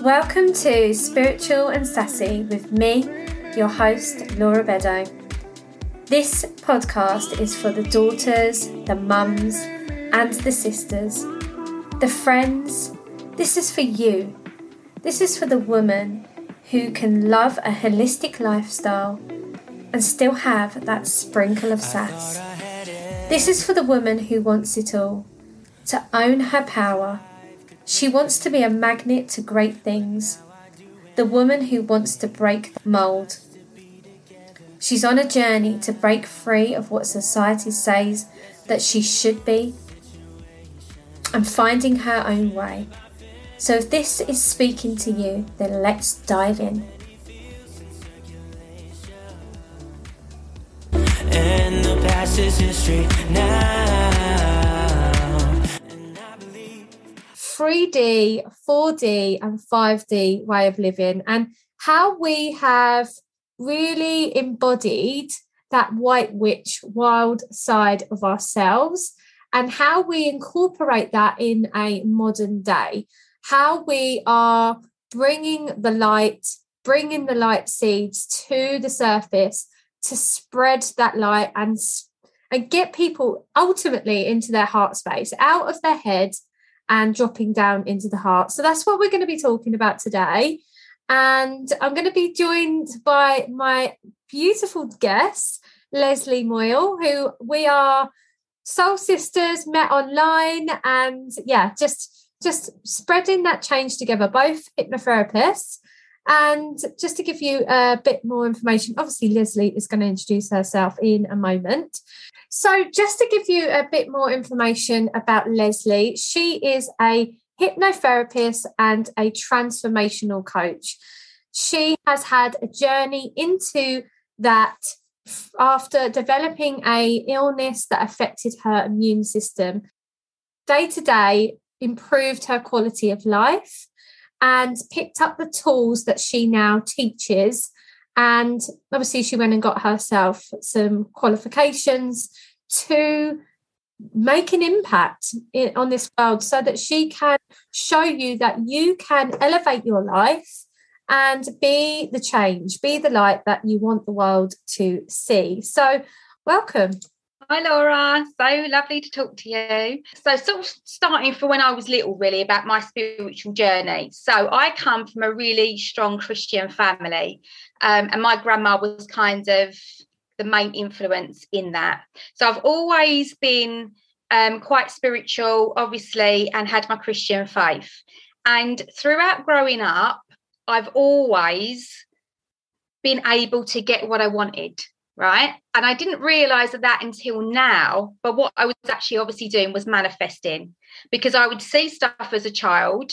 Welcome to Spiritual and Sassy with me, your host, Laura Beddoe. This podcast is for the daughters, the mums, and the sisters, the friends. This is for you. This is for the woman who can love a holistic lifestyle and still have that sprinkle of sass. This is for the woman who wants it all to own her power she wants to be a magnet to great things, the woman who wants to break the mould. She's on a journey to break free of what society says that she should be and finding her own way. So, if this is speaking to you, then let's dive in. And the past is history now. 3D, 4D, and 5D way of living, and how we have really embodied that white witch wild side of ourselves, and how we incorporate that in a modern day, how we are bringing the light, bringing the light seeds to the surface to spread that light and and get people ultimately into their heart space, out of their head and dropping down into the heart. So that's what we're going to be talking about today. And I'm going to be joined by my beautiful guest, Leslie Moyle, who we are soul sisters, met online, and yeah, just just spreading that change together, both hypnotherapists. And just to give you a bit more information, obviously Leslie is going to introduce herself in a moment. So, just to give you a bit more information about Leslie, she is a hypnotherapist and a transformational coach. She has had a journey into that after developing a illness that affected her immune system. Day to day, improved her quality of life and picked up the tools that she now teaches and obviously, she went and got herself some qualifications to make an impact in, on this world so that she can show you that you can elevate your life and be the change, be the light that you want the world to see. So, welcome. Hi, Laura. So lovely to talk to you. So, sort of starting from when I was little, really, about my spiritual journey. So, I come from a really strong Christian family, um, and my grandma was kind of the main influence in that. So, I've always been um, quite spiritual, obviously, and had my Christian faith. And throughout growing up, I've always been able to get what I wanted right? And I didn't realize that, until now. But what I was actually obviously doing was manifesting because I would see stuff as a child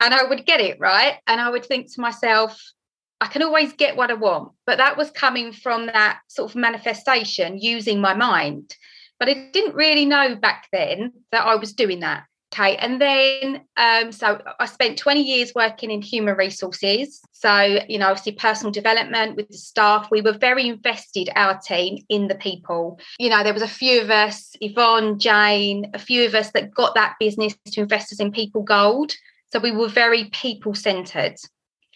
and I would get it, right? And I would think to myself, I can always get what I want. But that was coming from that sort of manifestation using my mind. But I didn't really know back then that I was doing that. Okay. And then, um, so I spent 20 years working in human resources. So, you know, obviously personal development with the staff. We were very invested, our team, in the people. You know, there was a few of us, Yvonne, Jane, a few of us that got that business to investors in people gold. So we were very people centered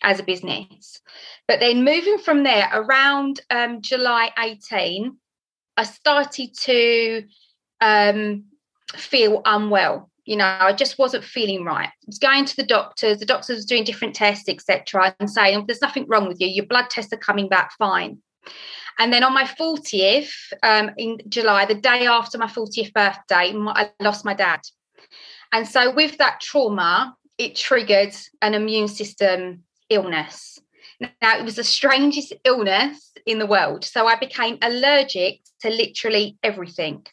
as a business. But then moving from there, around um, July 18, I started to um, feel unwell you know i just wasn't feeling right. I was going to the doctors the doctors was doing different tests etc and saying there's nothing wrong with you. Your blood tests are coming back fine. And then on my 40th um, in july the day after my 40th birthday i lost my dad. And so with that trauma it triggered an immune system illness. Now it was the strangest illness in the world. So i became allergic to literally everything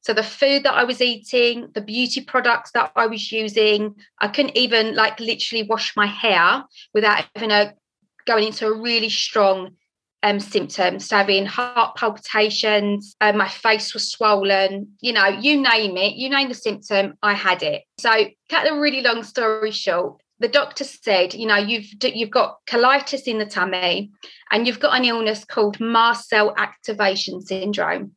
so the food that I was eating, the beauty products that I was using, I couldn't even like literally wash my hair without even a going into a really strong um, symptoms. So having heart palpitations, uh, my face was swollen, you know, you name it, you name the symptom, I had it. So cut a really long story short, the doctor said, you know, you've you've got colitis in the tummy, and you've got an illness called mast cell activation syndrome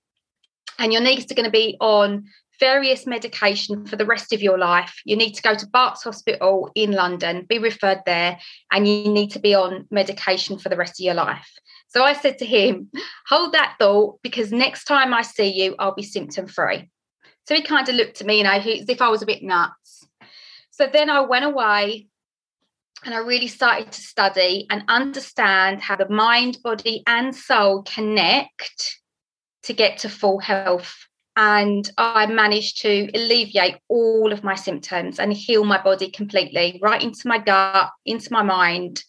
and your needs are going to be on various medication for the rest of your life. You need to go to Barts Hospital in London, be referred there, and you need to be on medication for the rest of your life. So I said to him, hold that thought because next time I see you, I'll be symptom free. So he kind of looked at me, you know, as if I was a bit nuts. So then I went away and I really started to study and understand how the mind, body, and soul connect to get to full health. And I managed to alleviate all of my symptoms and heal my body completely, right into my gut, into my mind,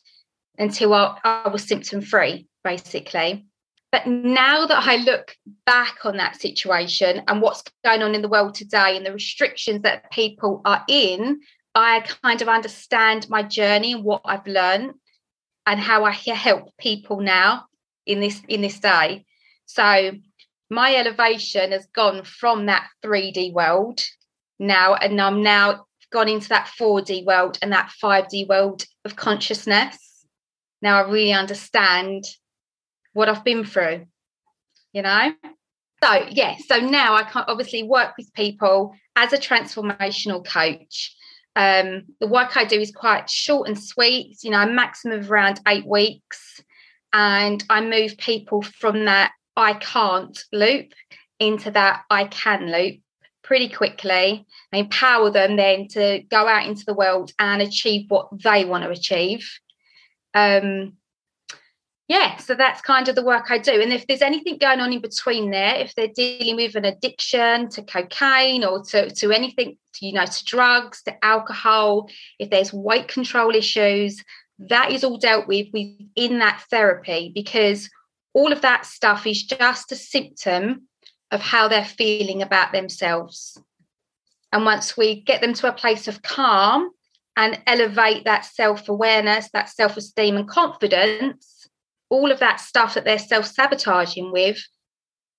until I, I was symptom free, basically. But now that I look back on that situation and what's going on in the world today and the restrictions that people are in, I kind of understand my journey and what I've learned and how I help people now in this in this day. So my elevation has gone from that 3D world now, and I'm now gone into that 4D world and that 5D world of consciousness. Now I really understand what I've been through, you know? So, yeah, so now I can obviously work with people as a transformational coach. Um, the work I do is quite short and sweet, you know, a maximum of around eight weeks. And I move people from that I can't loop into that I can loop pretty quickly. I empower them then to go out into the world and achieve what they want to achieve. Um, yeah, so that's kind of the work I do. And if there's anything going on in between there, if they're dealing with an addiction to cocaine or to, to anything, to, you know, to drugs, to alcohol, if there's weight control issues, that is all dealt with within that therapy because all of that stuff is just a symptom of how they're feeling about themselves. And once we get them to a place of calm and elevate that self awareness, that self esteem, and confidence, all of that stuff that they're self sabotaging with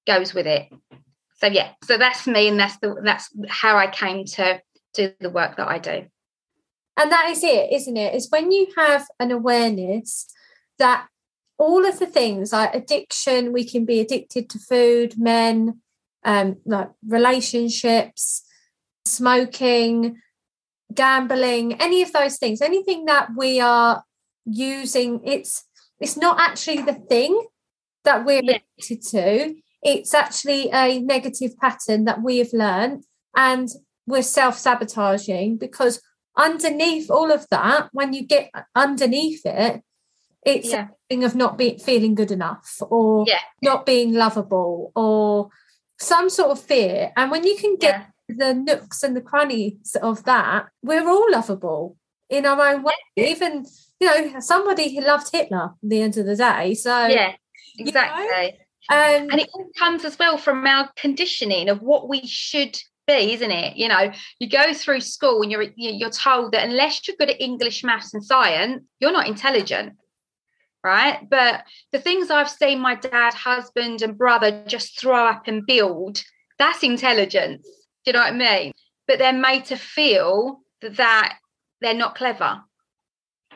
goes with it. So yeah, so that's me, and that's the that's how I came to do the work that I do. And that is it, isn't it? Is when you have an awareness that all of the things like addiction, we can be addicted to food, men, um, like relationships, smoking, gambling, any of those things, anything that we are using, it's it's not actually the thing that we're yeah. addicted to. It's actually a negative pattern that we have learned and we're self-sabotaging because underneath all of that, when you get underneath it, it's yeah. a thing of not being feeling good enough or yeah. not being lovable or some sort of fear. And when you can get yeah. the nooks and the crannies of that, we're all lovable in our own way. Even, you know, somebody who loved Hitler at the end of the day. So Yeah, exactly. You know? um, and it all comes as well from our conditioning of what we should be, isn't it? You know, you go through school and you're you're told that unless you're good at English, maths, and science, you're not intelligent right? But the things I've seen my dad, husband, and brother just throw up and build, that's intelligence. Do you know what I mean? But they're made to feel that they're not clever.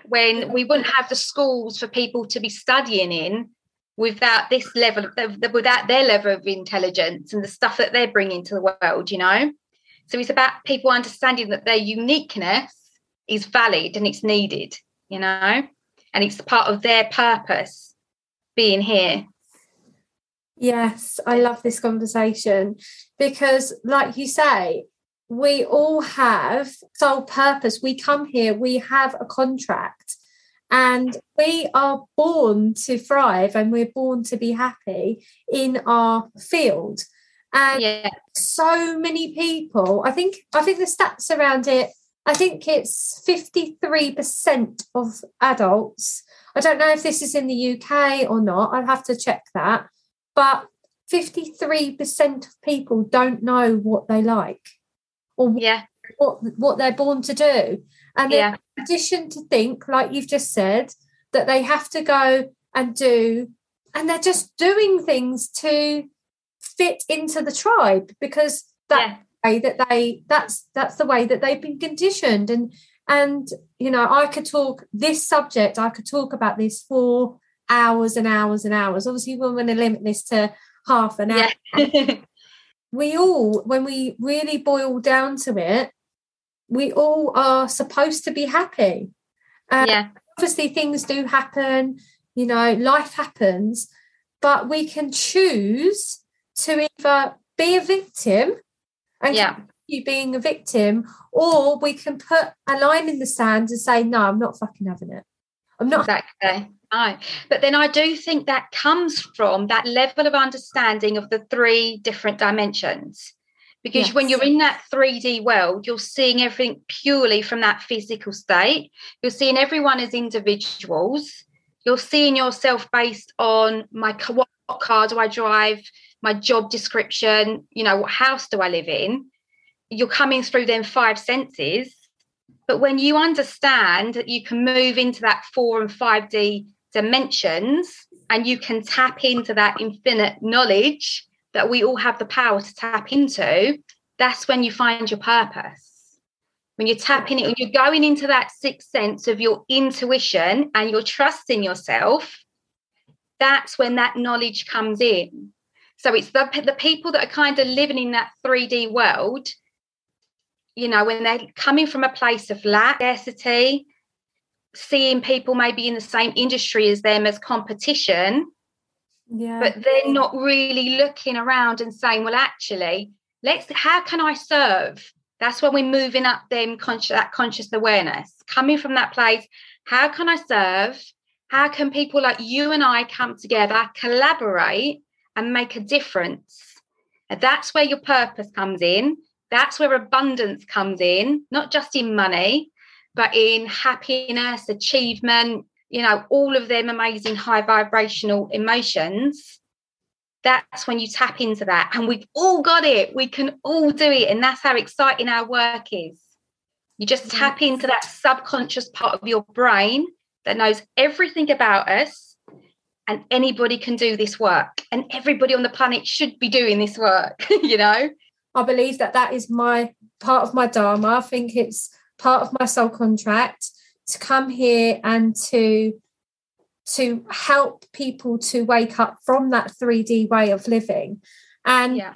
When we wouldn't have the schools for people to be studying in without this level, without their level of intelligence and the stuff that they're bringing to the world, you know? So it's about people understanding that their uniqueness is valid and it's needed, you know? And it's part of their purpose being here. Yes, I love this conversation because, like you say, we all have soul purpose. We come here, we have a contract, and we are born to thrive and we're born to be happy in our field. And yeah. so many people, I think, I think the stats around it I think it's 53% of adults. I don't know if this is in the UK or not. I'll have to check that. But 53% of people don't know what they like or yeah. what, what they're born to do. And yeah. in addition to think, like you've just said, that they have to go and do, and they're just doing things to fit into the tribe because that yeah way that they that's that's the way that they've been conditioned and and you know i could talk this subject i could talk about this for hours and hours and hours obviously we're going to limit this to half an hour yeah. we all, when we really boil down to it, we all are supposed to be happy. Um, yeah. Obviously, things do happen, you know, life happens, but we can choose to either be a victim and yeah. you being a victim, or we can put a line in the sand and say, no, I'm not fucking having it. I'm not. Exactly. No. But then I do think that comes from that level of understanding of the three different dimensions. Because yes. when you're in that 3D world, you're seeing everything purely from that physical state. You're seeing everyone as individuals. You're seeing yourself based on my what car do I drive, my job description, you know, what house do I live in? You're coming through them five senses. But when you understand that you can move into that four and 5D dimensions and you can tap into that infinite knowledge that we all have the power to tap into, that's when you find your purpose. When you're tapping it, when you're going into that sixth sense of your intuition and you're trusting yourself, that's when that knowledge comes in. So it's the, the people that are kind of living in that 3D world, you know, when they're coming from a place of lack, scarcity, seeing people maybe in the same industry as them as competition, yeah. but they're not really looking around and saying, well, actually, let's how can I serve? That's when we're moving up them conscious that conscious awareness. Coming from that place, how can I serve? How can people like you and I come together, collaborate, and make a difference? And that's where your purpose comes in. That's where abundance comes in, not just in money, but in happiness, achievement, you know, all of them amazing high vibrational emotions. That's when you tap into that. And we've all got it. We can all do it. And that's how exciting our work is. You just tap into that subconscious part of your brain that knows everything about us. And anybody can do this work. And everybody on the planet should be doing this work, you know? I believe that that is my part of my Dharma. I think it's part of my soul contract to come here and to to help people to wake up from that 3D way of living. And yeah.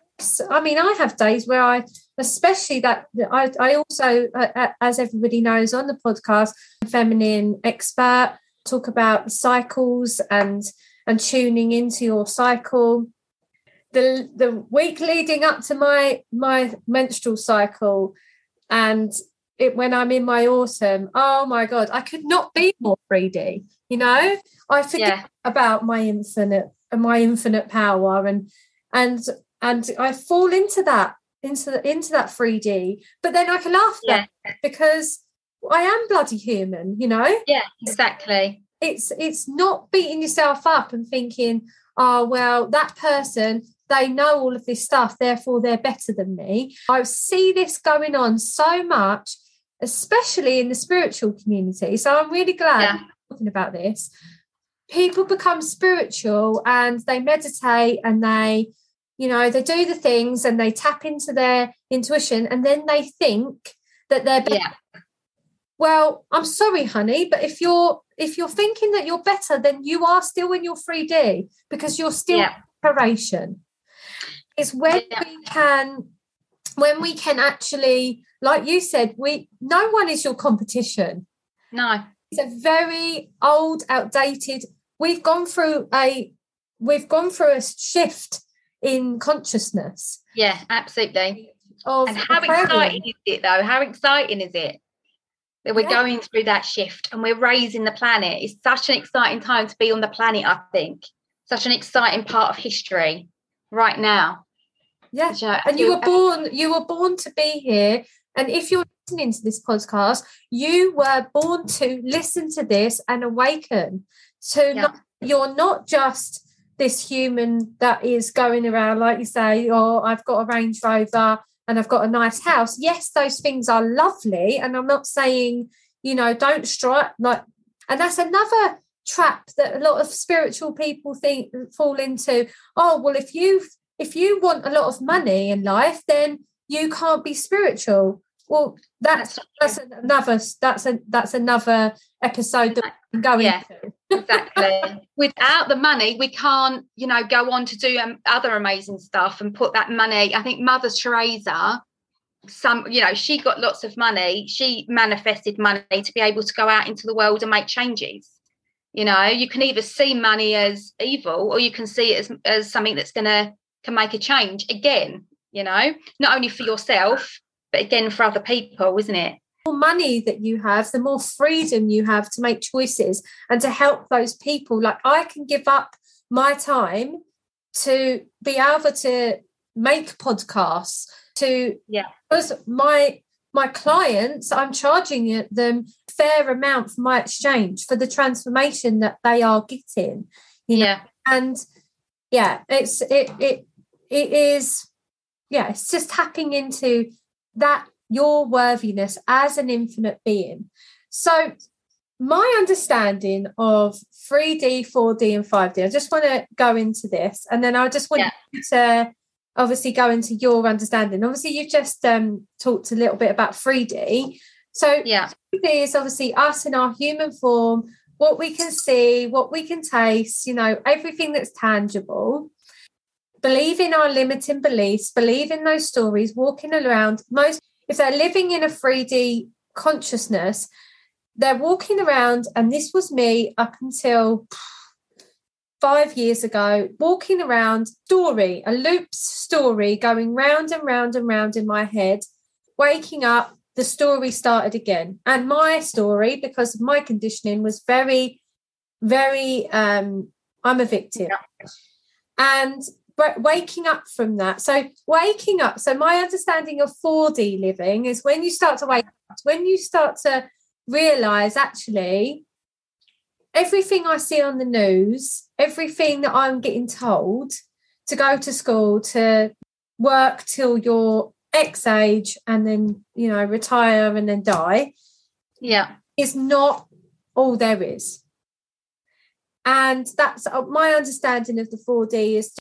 I mean, I have days where I, especially that I, I also, uh, as everybody knows on the podcast, feminine expert, talk about cycles and and tuning into your cycle. The the week leading up to my my menstrual cycle, and it, when I'm in my autumn, oh my God, I could not be more 3D. You know, I forget yeah. about my infinite my infinite power and and and I fall into that into the, into that 3D. But then I can laugh yeah. because I am bloody human, you know? Yeah, exactly. It's it's not beating yourself up and thinking, oh well, that person they know all of this stuff, therefore they're better than me. I see this going on so much especially in the spiritual community. So I'm really glad yeah. talking about this. People become spiritual and they meditate and they, you know, they do the things and they tap into their intuition and then they think that they're better. Yeah. Well, I'm sorry, honey, but if you're if you're thinking that you're better, then you are still in your 3D because you're still yeah. preparation. It's when yeah. we can when we can actually like you said, we no one is your competition. No. It's a very old, outdated. We've gone through a we've gone through a shift in consciousness. Yeah, absolutely. and how exciting is it though? How exciting is it that we're yeah. going through that shift and we're raising the planet? It's such an exciting time to be on the planet, I think. Such an exciting part of history right now. Yeah. And you were born, you were born to be here and if you're listening to this podcast, you were born to listen to this and awaken. So yeah. not, you're not just this human that is going around, like you say, oh, I've got a Range Rover and I've got a nice house. Yes, those things are lovely. And I'm not saying, you know, don't strike like, and that's another trap that a lot of spiritual people think fall into. Oh, well, if you if you want a lot of money in life, then you can't be spiritual well, that's that's, another that's a that's another episode that we can go yeah, exactly. Without the money, we can't, you know, go on to do um, other amazing stuff and put that money. I think Mother Teresa, some, you know, she got lots of money. She manifested money to be able to go out into the world and make changes. You know, you can either see money as evil or you can see it as, as something that's going to can make a change again. You know, not only for yourself but again for other people, isn't it? More money that you have, the more freedom you have to make choices and to help those people. Like I can give up my time to be able to make podcasts to yeah because my my clients i'm charging them fair amount for my exchange for the transformation that they are getting you know yeah. and yeah it's it it it is yeah it's just tapping into that your worthiness as an infinite being. So, my understanding of 3D, 4D, and 5D, I just want to go into this and then I just want yeah. to obviously go into your understanding. Obviously, you've just um, talked a little bit about 3D. So, yeah, 3D is obviously us in our human form, what we can see, what we can taste, you know, everything that's tangible believe in our limiting beliefs, believe in those stories, walking around. Most, if they're living in a 3D consciousness, they're walking around, and this was me up until five years ago, walking around, story, a loop's story going round and round and round in my head, waking up, the story started again. And my story, because of my conditioning, was very, very, um, I'm a victim. Yeah. And waking up from that. So waking up. So my understanding of 4D living is when you start to wake up, when you start to realize actually everything I see on the news, everything that I'm getting told to go to school, to work till you're X age and then, you know, retire and then die. Yeah. Is not all there is. And that's uh, my understanding of the 4D is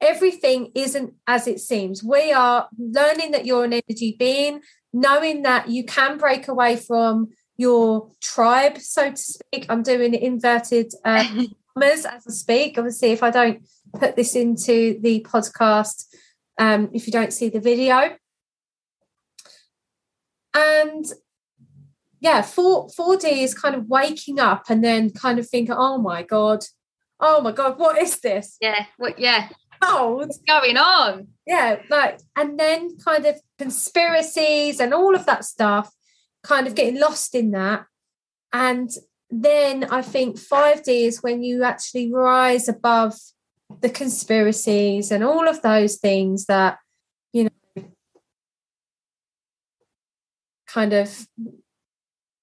everything isn't as it seems. We are learning that you're an energy being, knowing that you can break away from your tribe, so to speak. I'm doing inverted uh, commas as I speak. Obviously, if I don't put this into the podcast, um, if you don't see the video. And yeah, 4, 4D is kind of waking up and then kind of thinking, oh my God, oh my God, what is this? Yeah, what, yeah Oh, What's going on? Yeah, like, and then kind of conspiracies and all of that stuff, kind of getting lost in that. And then I think 5D is when you actually rise above the conspiracies and all of those things that, you know, kind of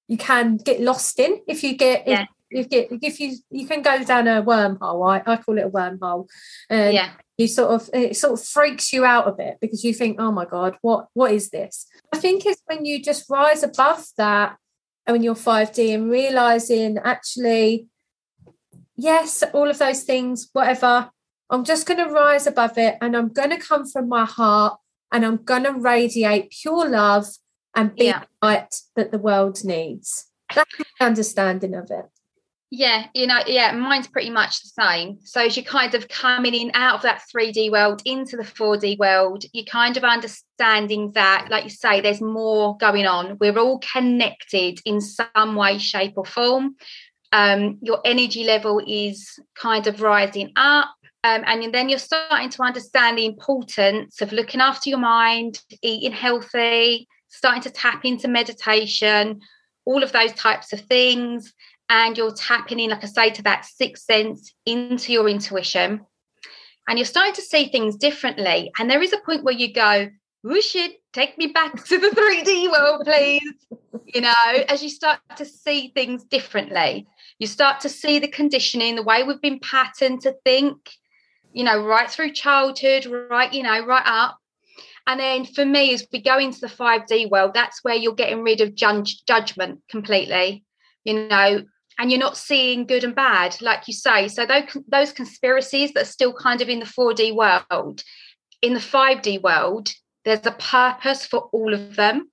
you can get lost in if you get yeah. if, if, get if you you can go down a wormhole I, I call it a wormhole and yeah you sort of it sort of freaks you out a bit because you think oh my god what what is this? I think it's when you just rise above that and when you're 5d and realizing actually yes all of those things whatever. I'm just going to rise above it and i'm going to come from my heart and i'm going to radiate pure love and be yeah. light that the world needs. That's my understanding of it yeah, you know, yeah, mine's pretty much the same. So as you're kind of coming in out of that 3D world into the 4D world, you're kind of understanding that, like you say, there's more going on. We're all connected in some way, shape, or form. Um, your energy level is kind of rising up. Um, and then you're starting to understand the importance of looking after your mind, eating healthy, starting to tap into meditation, all of those types of things and you're tapping in, like I say, to that sixth sense into your intuition. And you're starting to see things differently. And there is a point where you go, it, take me back to the 3D world, please. you know, as you start to see things differently, you start to see the conditioning, the way we've been patterned to think, you know, right through childhood, right, you know, right up. And then for me, as we go into the 5D world, that's where you're getting rid of judge, judgment completely. You know, and you're not seeing good and bad, like you say. So those, those conspiracies that are still kind of in the 4D world, in the 5D world, there's a purpose for all of them.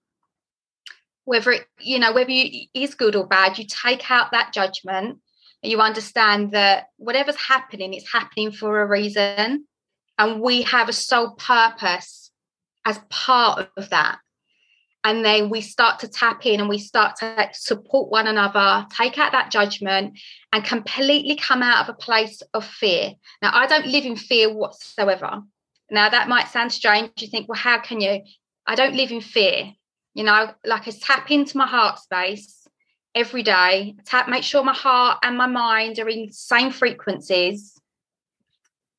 whether it, you know, whether you is good or bad, you take out that judgment and you understand that whatever's happening, it's happening for a reason. And we have a sole purpose as part of that. And then we start to tap in and we start to support one another, take out that judgment, and completely come out of a place of fear. Now, I don't live in fear whatsoever. Now, that might sound strange. You think, well, how can you? I don't live in fear. You know, like I tap into my heart space every day, tap, make sure my heart and my mind are in same frequencies.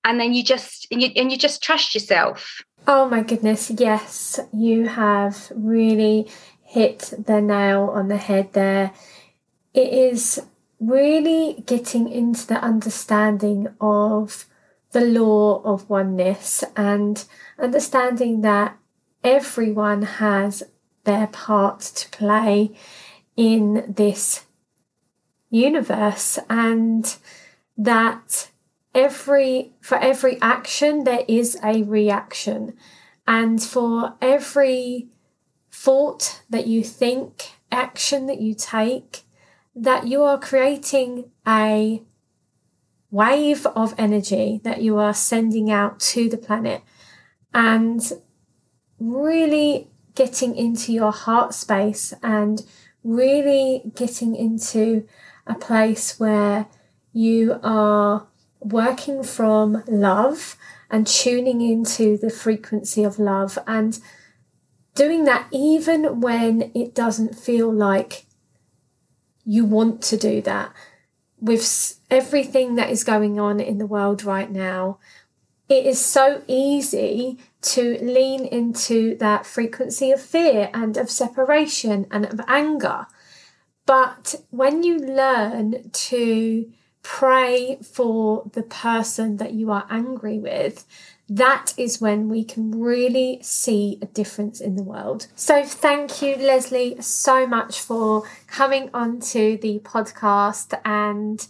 And then you just and you and you just trust yourself. Oh my goodness, yes, you have really hit the nail on the head there. It is really getting into the understanding of the law of oneness and understanding that everyone has their part to play in this universe and that every for every action there is a reaction. And for every thought that you think action that you take that you are creating a wave of energy that you are sending out to the planet. And really getting into your heart space and really getting into a place where you are working from love and tuning into the frequency of love and doing that even when it doesn't feel like you want to do that with everything that is going on in the world right now, it is so easy to lean into that frequency of fear and of separation and of anger. But when you learn to pray for the person that you are angry with, that is when we can really see a difference in the world. So, thank you, Leslie, so much for coming onto the podcast and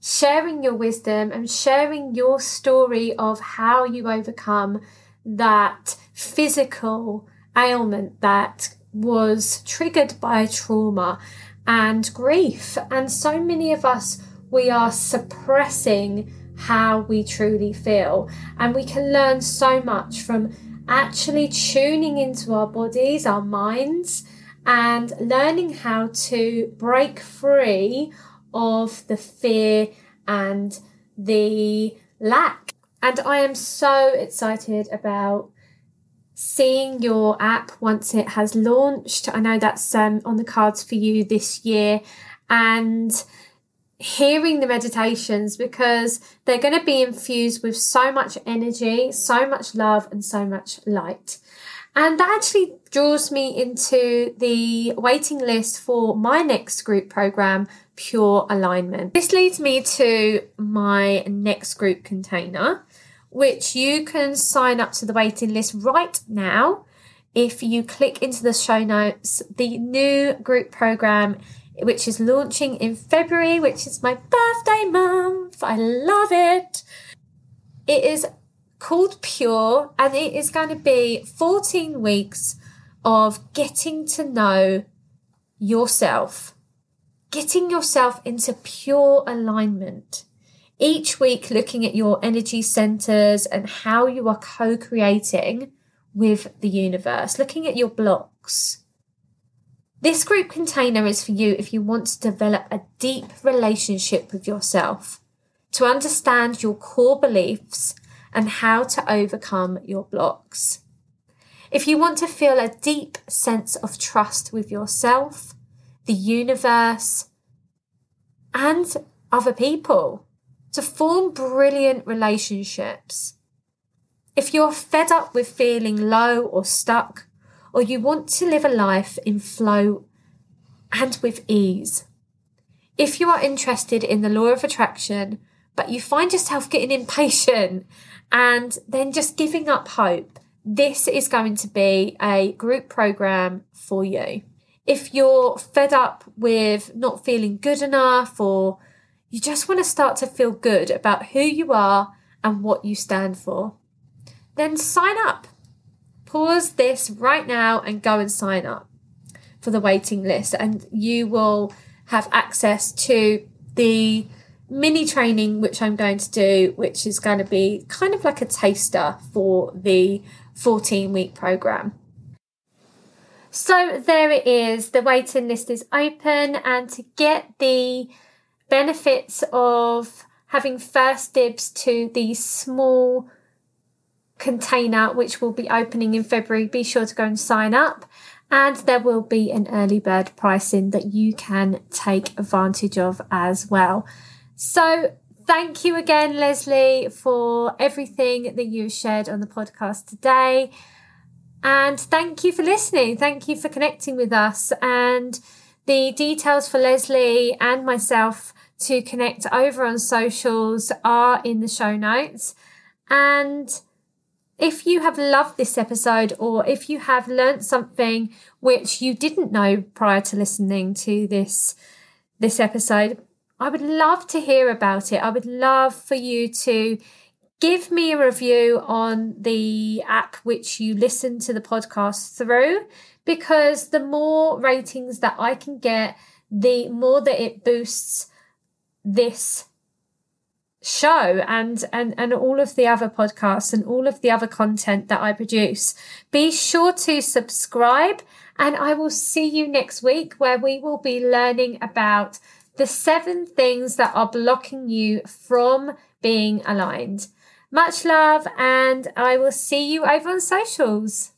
sharing your wisdom and sharing your story of how you overcome that physical ailment that was triggered by trauma and grief. And so many of us, we are suppressing how we truly feel. And we can learn so much from actually tuning into our bodies, our minds, and learning how to break free of the fear and the lack. And I am so excited about seeing your app once it has launched. I know that's um, on the cards for you this year. And hearing the meditations because they're going to be infused with so much energy, so much love, and so much light. And that actually draws me into the waiting list for my next group program, Pure Alignment. This leads me to my next group container, which you can sign up to the waiting list right now. If you click into the show notes, the new group program which is launching in February, which is my birthday month. I love it. It is called Pure and it is going to be 14 weeks of getting to know yourself, getting yourself into pure alignment. Each week, looking at your energy centers and how you are co creating with the universe, looking at your blocks this group container is for you if you want to develop a deep relationship with yourself, to understand your core beliefs and how to overcome your blocks. If you want to feel a deep sense of trust with yourself, the universe, and other people, to form brilliant relationships. If you're fed up with feeling low or stuck, or you want to live a life in flow and with ease. If you are interested in the law of attraction, but you find yourself getting impatient and then just giving up hope, this is going to be a group program for you. If you're fed up with not feeling good enough or you just want to start to feel good about who you are and what you stand for, then sign up pause this right now and go and sign up. for the waiting list and you will have access to the mini training which I'm going to do, which is going to be kind of like a taster for the 14 week program. So there it is, the waiting list is open, and to get the benefits of having first dibs to the small container which will be opening in February, be sure to go and sign up. And there will be an early bird pricing that you can take advantage of as well. So, thank you again, Leslie, for everything that you shared on the podcast today. And thank you for listening. Thank you for connecting with us. And the details for Leslie and myself to connect over on socials are in the show notes. And if you have loved this episode or if you have learnt something which you didn't know prior to listening to this this episode, I would love to hear about it. I would love for you to give me a review on the app which you listen to the podcast through because the more ratings that I can get, the more that it boosts this show and and and all of the other podcasts and all of the other content that I produce. Be sure to subscribe and I will see you next week where we will be learning about the seven things that are blocking you from being aligned. Much love and I will see you over on socials.